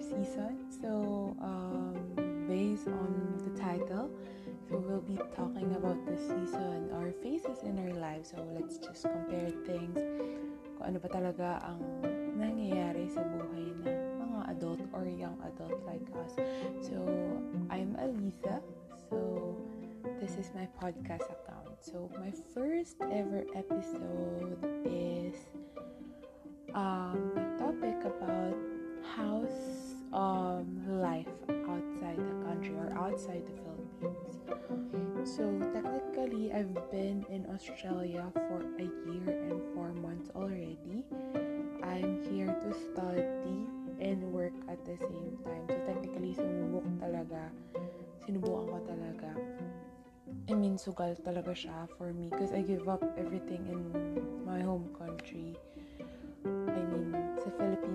season. So, um, based on the title, so we'll be talking about the season or phases in our lives. So, let's just compare things. Kung ano ba talaga ang nangyayari sa buhay ng mga adult or young adult like us. So, I'm Alisa. So, this is my podcast account. So, my first ever episode is um, a topic about house um, life outside the country or outside the Philippines. So technically, I've been in Australia for a year and four months already. I'm here to study and work at the same time. So technically, sumubok talaga. Sinubukan ko talaga. I mean, sugal talaga siya for me because I give up everything in my home country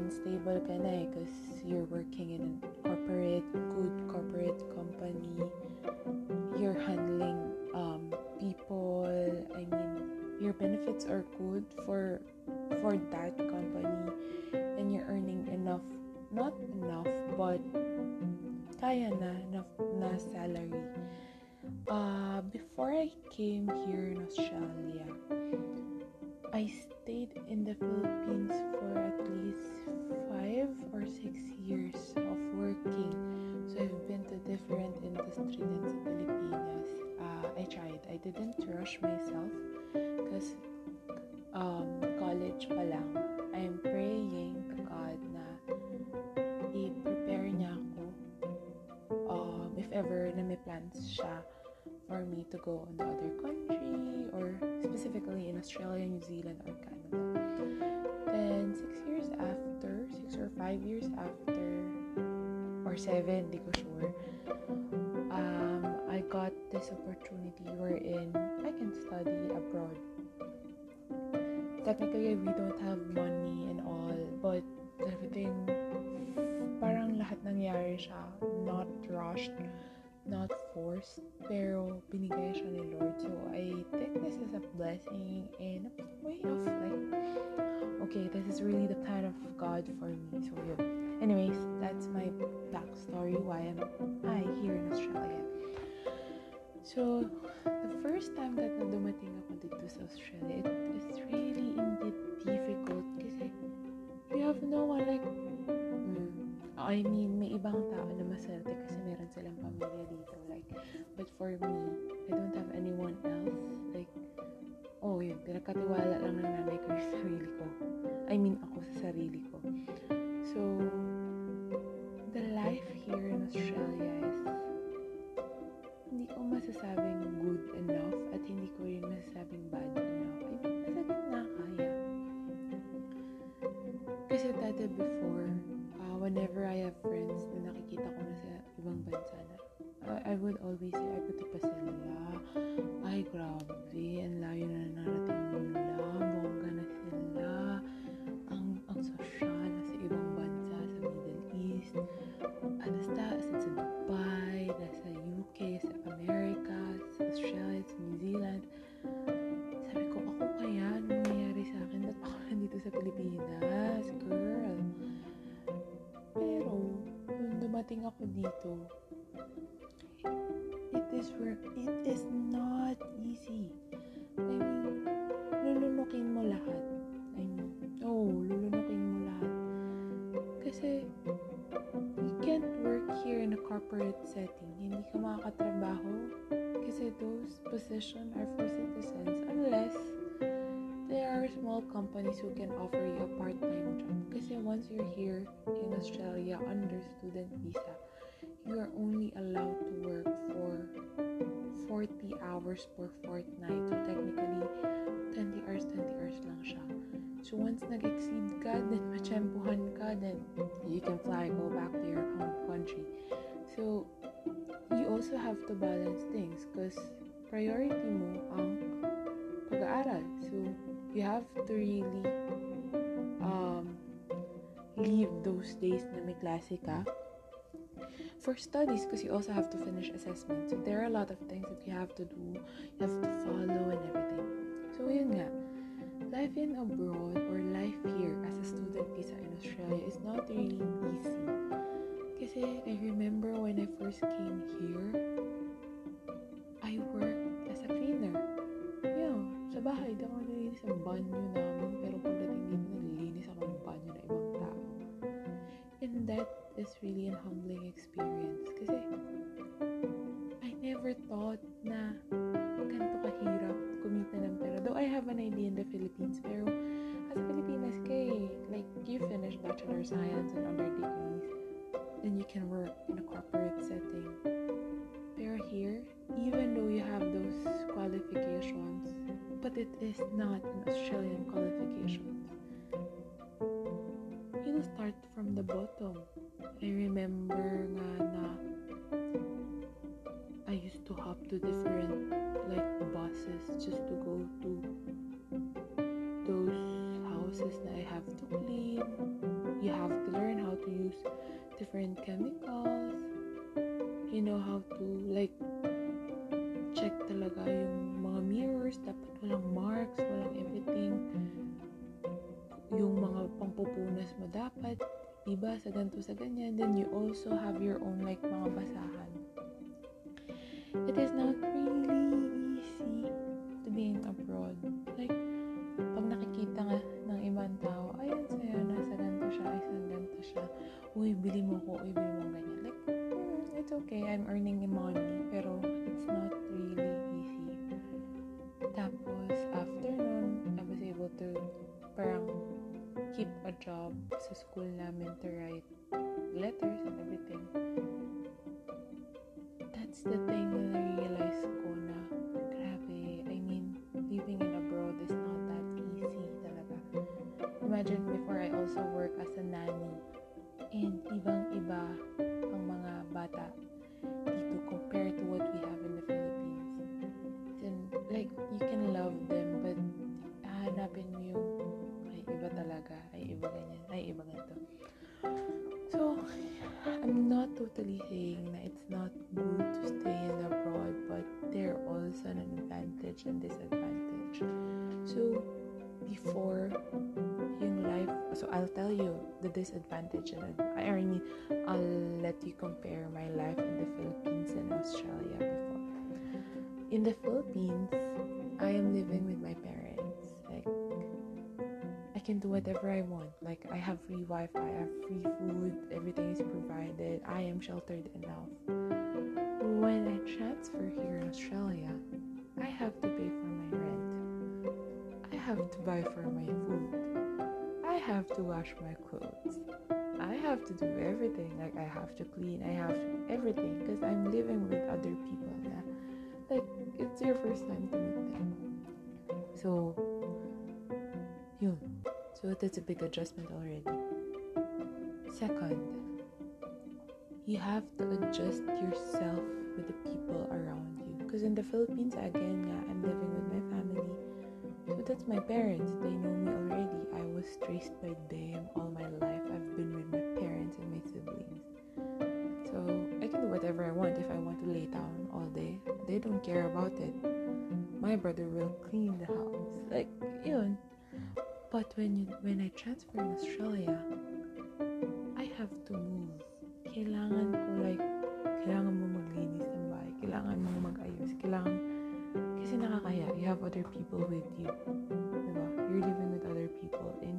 sa Philippines, stable ka na eh because you're working in a corporate, good corporate company. You're handling um, people. I mean, your benefits are good for for that company and you're earning enough, not enough, but kaya na, enough na salary. Uh, before I came here in Australia, I stayed in the Philippines for at least five or six years of working. So I've been to different industries in the Pilipinas. Uh, I tried. I didn't rush myself because um, college pa lang. I'm praying to God na i-prepare niya ako um, if ever na may plans siya for me to go on the other country or specifically in Australia, New Zealand, or Canada. Then, six years after, six or five years after, or seven, di ko sure, um, I got this opportunity wherein I can study abroad. Technically, we don't have money and all, but everything, parang lahat nangyari siya, not rushed, not forced, pero binigay siya ni Lord. So, I take this as a blessing and a way of like, okay, this is really the plan of God for me. So, yun. Anyways, that's my backstory, why I am I here in Australia. So, the first time that na dumating ako dito sa Australia, it is really indeed difficult kasi you have no one like, mm, I mean, may ibang tao na maswerte kasi for me, I don't have anyone else. Like, oh, yun, pinagkatiwala lang ng nanay ko yung sarili ko. I mean, ako sa sarili ko. So, the life here in Australia is hindi ko masasabing good enough at hindi ko rin masasabing bad enough. I mean, nasa gitna kaya. Kasi dati before, uh, whenever I have friends na nakikita ko na sa ibang bansa na, I, I would always say, ay, buti pa sila. Ay, grabe, ang layo na narating nila. Bongga na sila. Ang, ang sosyal sa ibang bansa, sa Middle East. At basta, sa Dubai, sa UK, sa America, sa Australia, sa New Zealand. Sabi ko, ako kaya, ano nangyayari sa akin? Ba't ako nandito sa Pilipinas? Girl. Pero, nung dumating ako dito, it is work. It is not easy. I mean, lulunukin mo lahat. I mean, oh, lulunukin mo lahat. Kasi, you can't work here in a corporate setting. Hindi ka makakatrabaho. Kasi those positions are for citizens unless there are small companies who can offer you a part-time job. Kasi once you're here in Australia under student visa, you are only allowed to work for 40 hours per fortnight. So technically, 20 hours, 20 hours lang siya. So once nag-exceed ka, then matsyempohan ka, then you can fly, go back to your home country. So, you also have to balance things because priority mo ang pag-aaral. So, you have to really um, leave those days na may klase ka for studies because you also have to finish assessment. So, there are a lot of things that you have to do, you have to follow and everything. So, yun nga. Life in abroad those qualifications, but it is not an Australian qualification. You'll start from the bottom. I remember nga na I used to hop to different like buses just to go to those houses that I have to clean. You have to learn how to use different chemicals. You know how to like check talaga yung mga mirrors. Dapat walang marks, walang everything. Yung mga pangpupunas mo dapat iba sa ganito sa ganyan. Then you also have your own like mga basahan. It is not job sa school namin to write letters and everything. Disadvantage and I mean, I'll let you compare my life in the Philippines and Australia before. In the Philippines, I am living with my parents. Like, I can do whatever I want. Like, I have free Wi Fi, I have free food, everything is provided, I am sheltered enough. When I transfer here in Australia, I have to pay for my rent, I have to buy for my food, I have to wash my clothes, I have to do everything. Like, I have to clean, I have to everything because I'm living with other people. Na, like, it's your first time to meet them. So, yun. So that's a big adjustment already. Second, you have to adjust yourself with the people around you. Because in the Philippines, again, yeah, I'm living with my family. So that's my parents. They know me already. I was raised by them all my life. I've been with my parents and my siblings. So I can do whatever I want. If I want to lay down all day, they don't care about it. My brother will clean the house. Like, yun. But when you when I transfer in Australia, I have to move. Kailangan ko like kailangan mo maglinis ng bahay, kailangan mo mag-ayos, kailangan kasi nakakaya. You have other people with you. Diba? You're living with other people and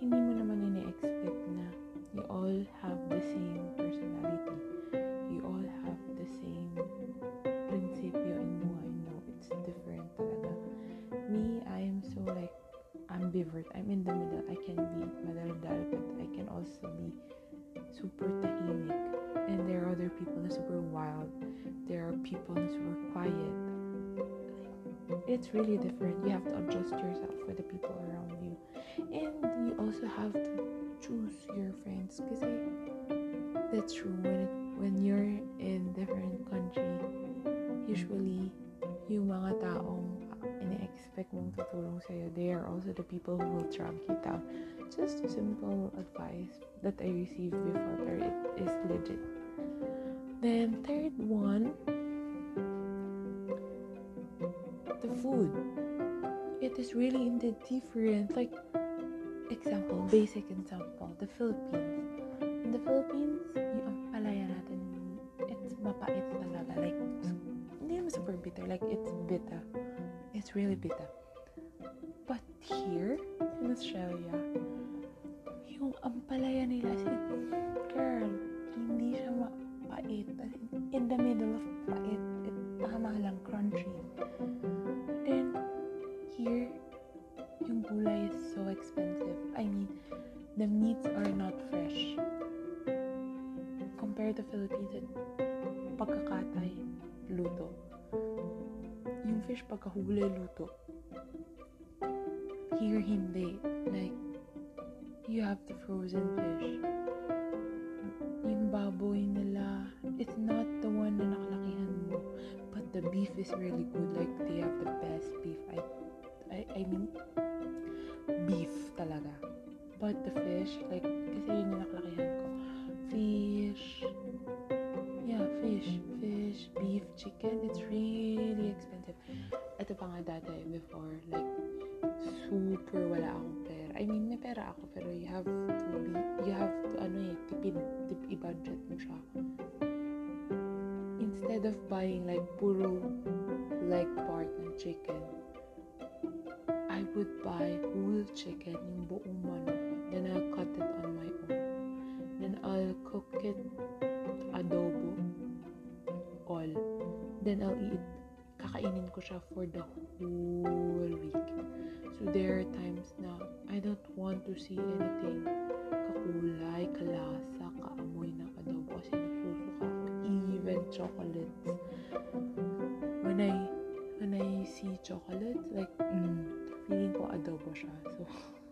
hindi mo naman ini-expect na you all have the same personality. You all have the same prinsipyo in buhay. No, it's different talaga. Me, I am so like ambivert. I'm in the middle. I can be madaldal, but I can also be super tahimik. And there are other people na super wild. There are people na super quiet. It's really different. You have to adjust yourself with the people around you. And you also have to choose your friends. Because that's true. When, it, when you're in different country, usually yung mga taong um, ina-expect mong tutulong sa'yo, they are also the people who will drag you down. Just a simple advice that I received before, but it is legit. Then, third one, food. It is really indeed different. Like, example, basic example, the Philippines. In the Philippines, yung palaya natin, it's mapait talaga. Like, hindi naman super bitter. Like, it's bitter. It's really bitter. But here, in Australia, yung ampalaya nila, as Yung fish pagkahuli, luto. Here, hindi. Like, you have the frozen fish. Yung baboy nila, it's not the one na nakalakihan mo. But the beef is really good. Like, they have the best beef. I, I, I mean, beef talaga. But the fish, like, kasi yun yung nakalakihan ko. Fish, yeah, fish, fish, beef, chicken, it's really expensive. Ito pa nga dati, before, like, super wala akong pera. I mean, may pera ako, pero you have to be, you have to, ano eh, tipid, tip, i-budget mo siya. Instead of buying, like, puro leg part ng chicken, I would buy whole chicken, yung buong. Then I'll cut it on my own. Then I'll cook it adobo all. Then I'll eat. Kakainin ko siya for the whole week. So there are times na I don't want to see anything kakulay, kalasa, kaamoy ng adobo kasi nasusuka ako. Even chocolates. When I when I see chocolates, like, mm, feeling ko adobo siya. So, so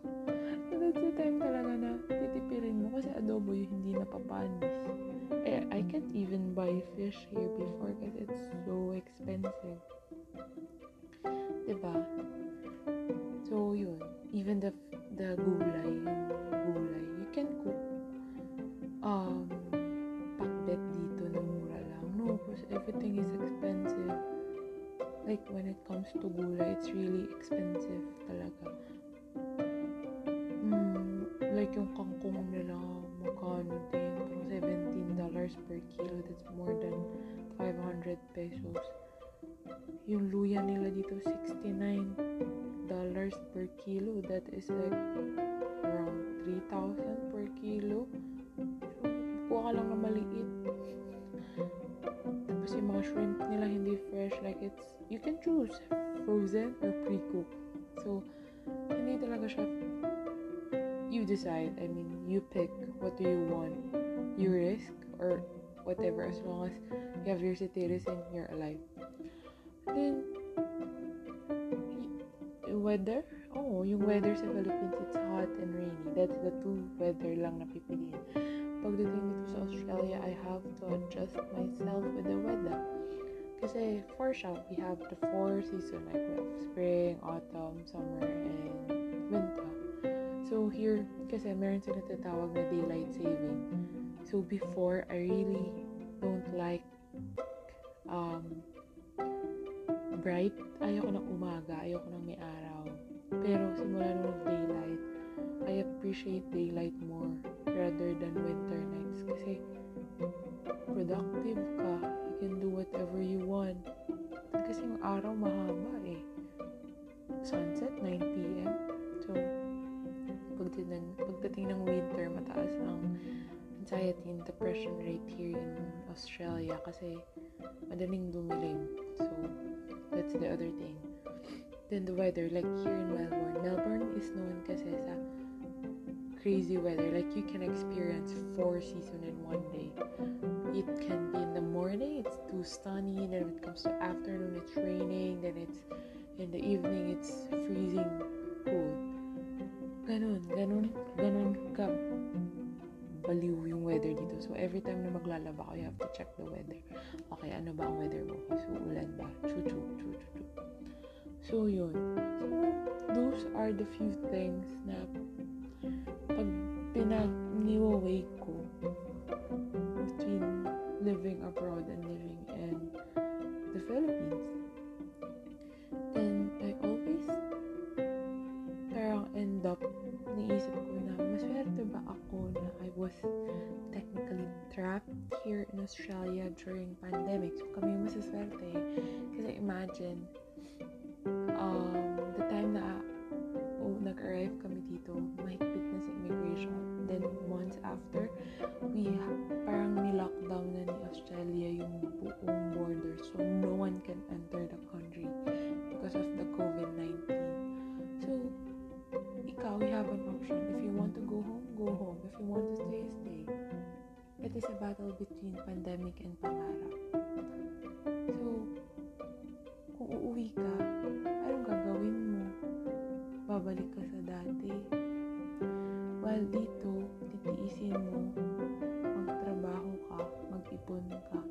can't even buy fish here before because it's so expensive. Diba? So, yun. Even the the gulay, gulay, you can cook um, pakbet dito na mura lang. No, because everything is expensive. Like, when it comes to gulay, it's really expensive talaga. Mm, like, yung kangkong nila, magkano din? Parang $17 per kilo. That's more than 500 pesos. Yung luya nila dito, $69 per kilo. That is like around 3,000 per kilo. So, kuha ka lang na maliit. Tapos yung mga shrimp nila hindi fresh. Like it's, you can choose frozen or pre-cooked. So, hindi talaga siya, you decide. I mean, you pick what do you want. You risk or whatever as long as you have your citizen, you're alive. Then, weather? Oh, yung weather sa Philippines, it's hot and rainy. That's the two weather lang na pipiliin. Pagdating dito sa Australia, I have to adjust myself with the weather. Kasi for siya, we have the four season like we have spring, autumn, summer, and winter. Here, kasi meron sila tatawag na daylight saving. So before, I really don't like um, bright. Ayoko ng umaga, ayoko ng may araw. Pero simula nung daylight, I appreciate daylight more rather than winter nights. Kasi productive ka. You can do whatever you want. Kasi yung araw mahaba eh. Sunset, 9 p.m. So, pagdating, pagdating ng winter, mataas ang anxiety and depression rate here in Australia kasi madaling dumilim. So, that's the other thing. Then the weather, like here in Melbourne. Melbourne is known kasi sa crazy weather. Like you can experience four seasons in one day. It can be in the morning, it's too sunny. Then it comes to afternoon, it's raining. Then it's in the evening, it's freezing cold. Ganun, ganun, ganun ka baliw yung weather dito. So, every time na maglalaba ko, you have to check the weather. Okay, ano ba ang weather mo? So, ulan ba? Chu-chu, chu-chu-chu. So, yun. So, those are the few things na pag pinag-niwaway ko between living abroad and living in the Philippines. Trapped here in Australia during pandemic. So, kami masaswerte. Kasi imagine, um, the time na nag-arrive kami dito, mahigpit na sa immigration. Then, months after, uuwi ka, anong gagawin mo? Babalik ka sa dati. While dito, titiisin mo, magtrabaho ka, mag-ipon ka.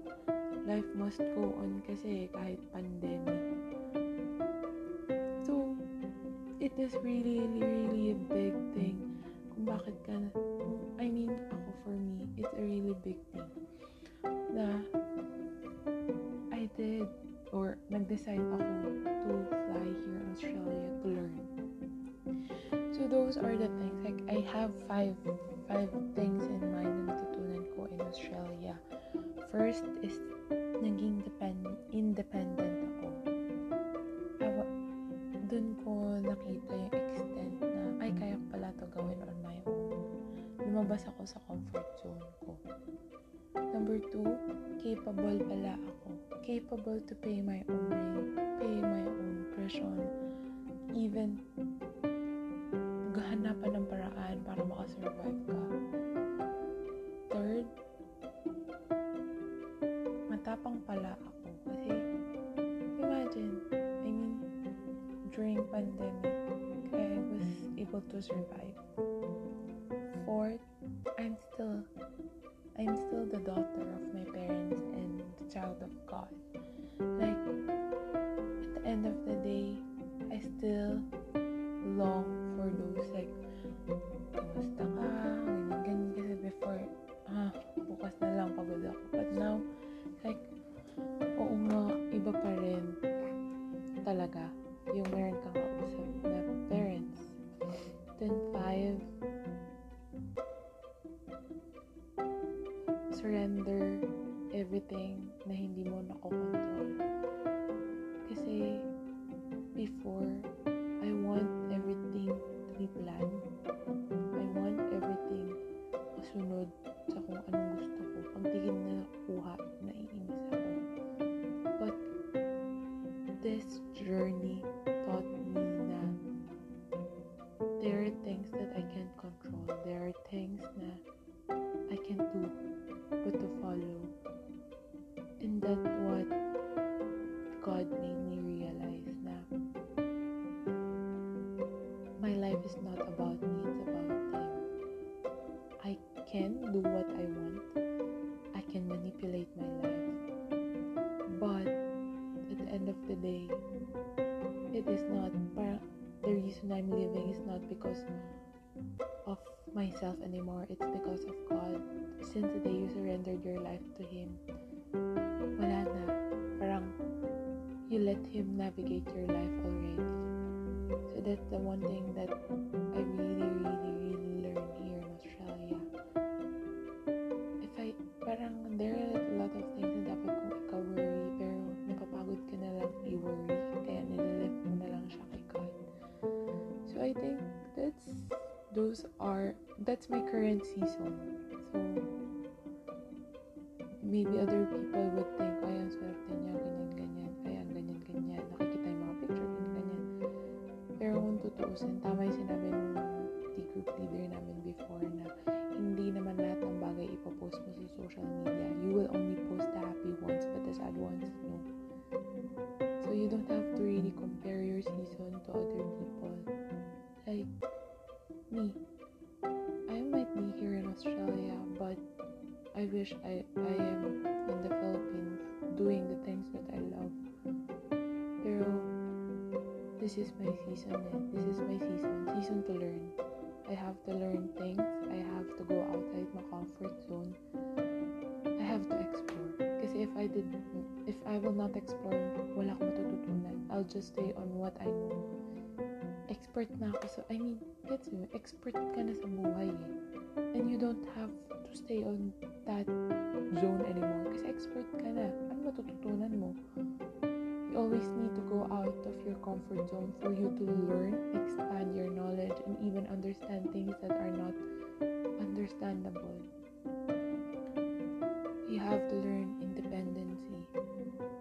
Life must go on kasi kahit pandemic. So, it is really, really a big thing kung bakit ka, I mean, ako for me, it's a really big thing na I did or nag-decide ako have five five things in mind na natutunan ko in Australia. First is naging depend independent ako. Awa, dun ko nakita yung extent na ay kaya ko pala to gawin on my own. Lumabas ako sa comfort zone ko. Number two, capable pala ako. Capable to pay my own rent, pay my own tuition, even gahanapan ng paraan para makasurvive ka. Third, matapang pala ako. Kasi, imagine, I mean, during pandemic, I was able to survive. Fourth, I'm still I'm still the daughter of my parents and the child of God. Masunod sa kung anong gusto ko. Pag di ko na myself anymore. It's because of God. Since the day you surrendered your life to Him, wala na. Parang you let Him navigate your life already. So that's the one thing that I really, really, really that's my current season. So, maybe other people would think, ay, ang swerte niya, ganyan, ganyan, ay, ang ganyan, ganyan, nakikita yung mga picture, ganyan, ganyan. Pero kung tutuusin, tama yung sinabi ng T-group leader namin before na hindi naman lahat ng bagay ipopost mo sa social media. You will only post the happy ones, but the sad ones, no. So you don't have to really compare your season to other people. Like, me, Australia, but I wish I, I am in the Philippines doing the things that I love. Pero, this is my season eh. This is my season. Season to learn. I have to learn things. I have to go outside my comfort zone. I have to explore. Kasi if I did, if I will not explore, wala akong matututunan. I'll just stay on what I know. Expert na ako sa, I mean, gets mo, expert ka na sa buhay eh. And you don't have to stay on that zone anymore. Kasi expert ka na. Ano matututunan mo? You always need to go out of your comfort zone for you to learn, expand your knowledge, and even understand things that are not understandable. You have to learn independency.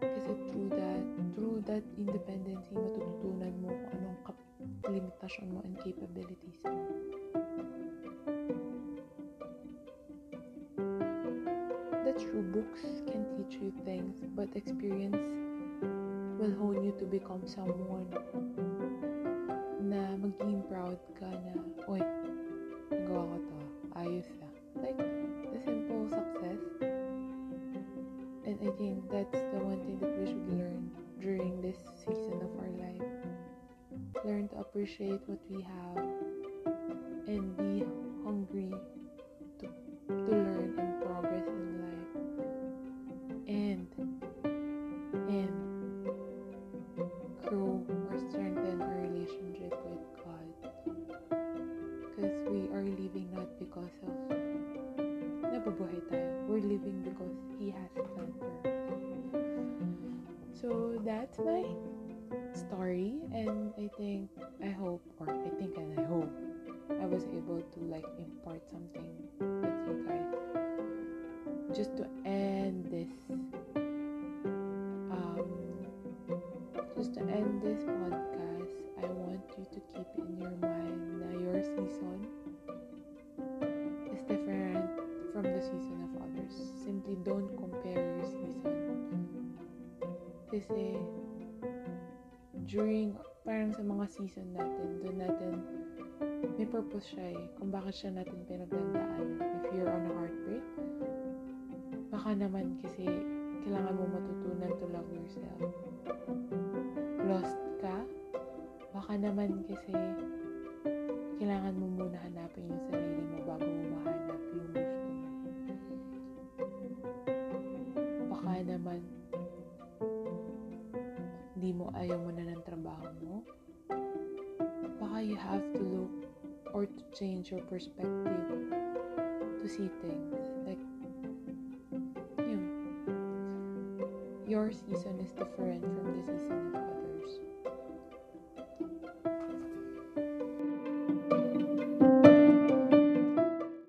Kasi through that, through that independency, matututunan mo kung anong limitasyon mo and capabilities mo. Books can teach you things, but experience will hone you to become someone na magiging proud ka na, oy, nagawa ko to, ayos ah. Like, the simple success. And I think that's the one thing that we should learn during this season of our life. Learn to appreciate what we have and be hungry that's my story and I think I hope or I think and I hope I was able to like impart something with you guys. Just to end this um just to end this podcast, I want you to keep in your mind that your season Kasi during, parang sa mga season natin, doon natin, may purpose siya eh, kung bakit siya natin pinagdandaan. If you're on a heartbreak, baka naman kasi kailangan mo matutunan to love yourself lost ka, baka naman kasi kailangan mo muna hanapin yung sarili mo bago mo ayaw mo na ng trabaho mo. Baka you have to look or to change your perspective to see things. Like, yun. Your season is different from the season of others.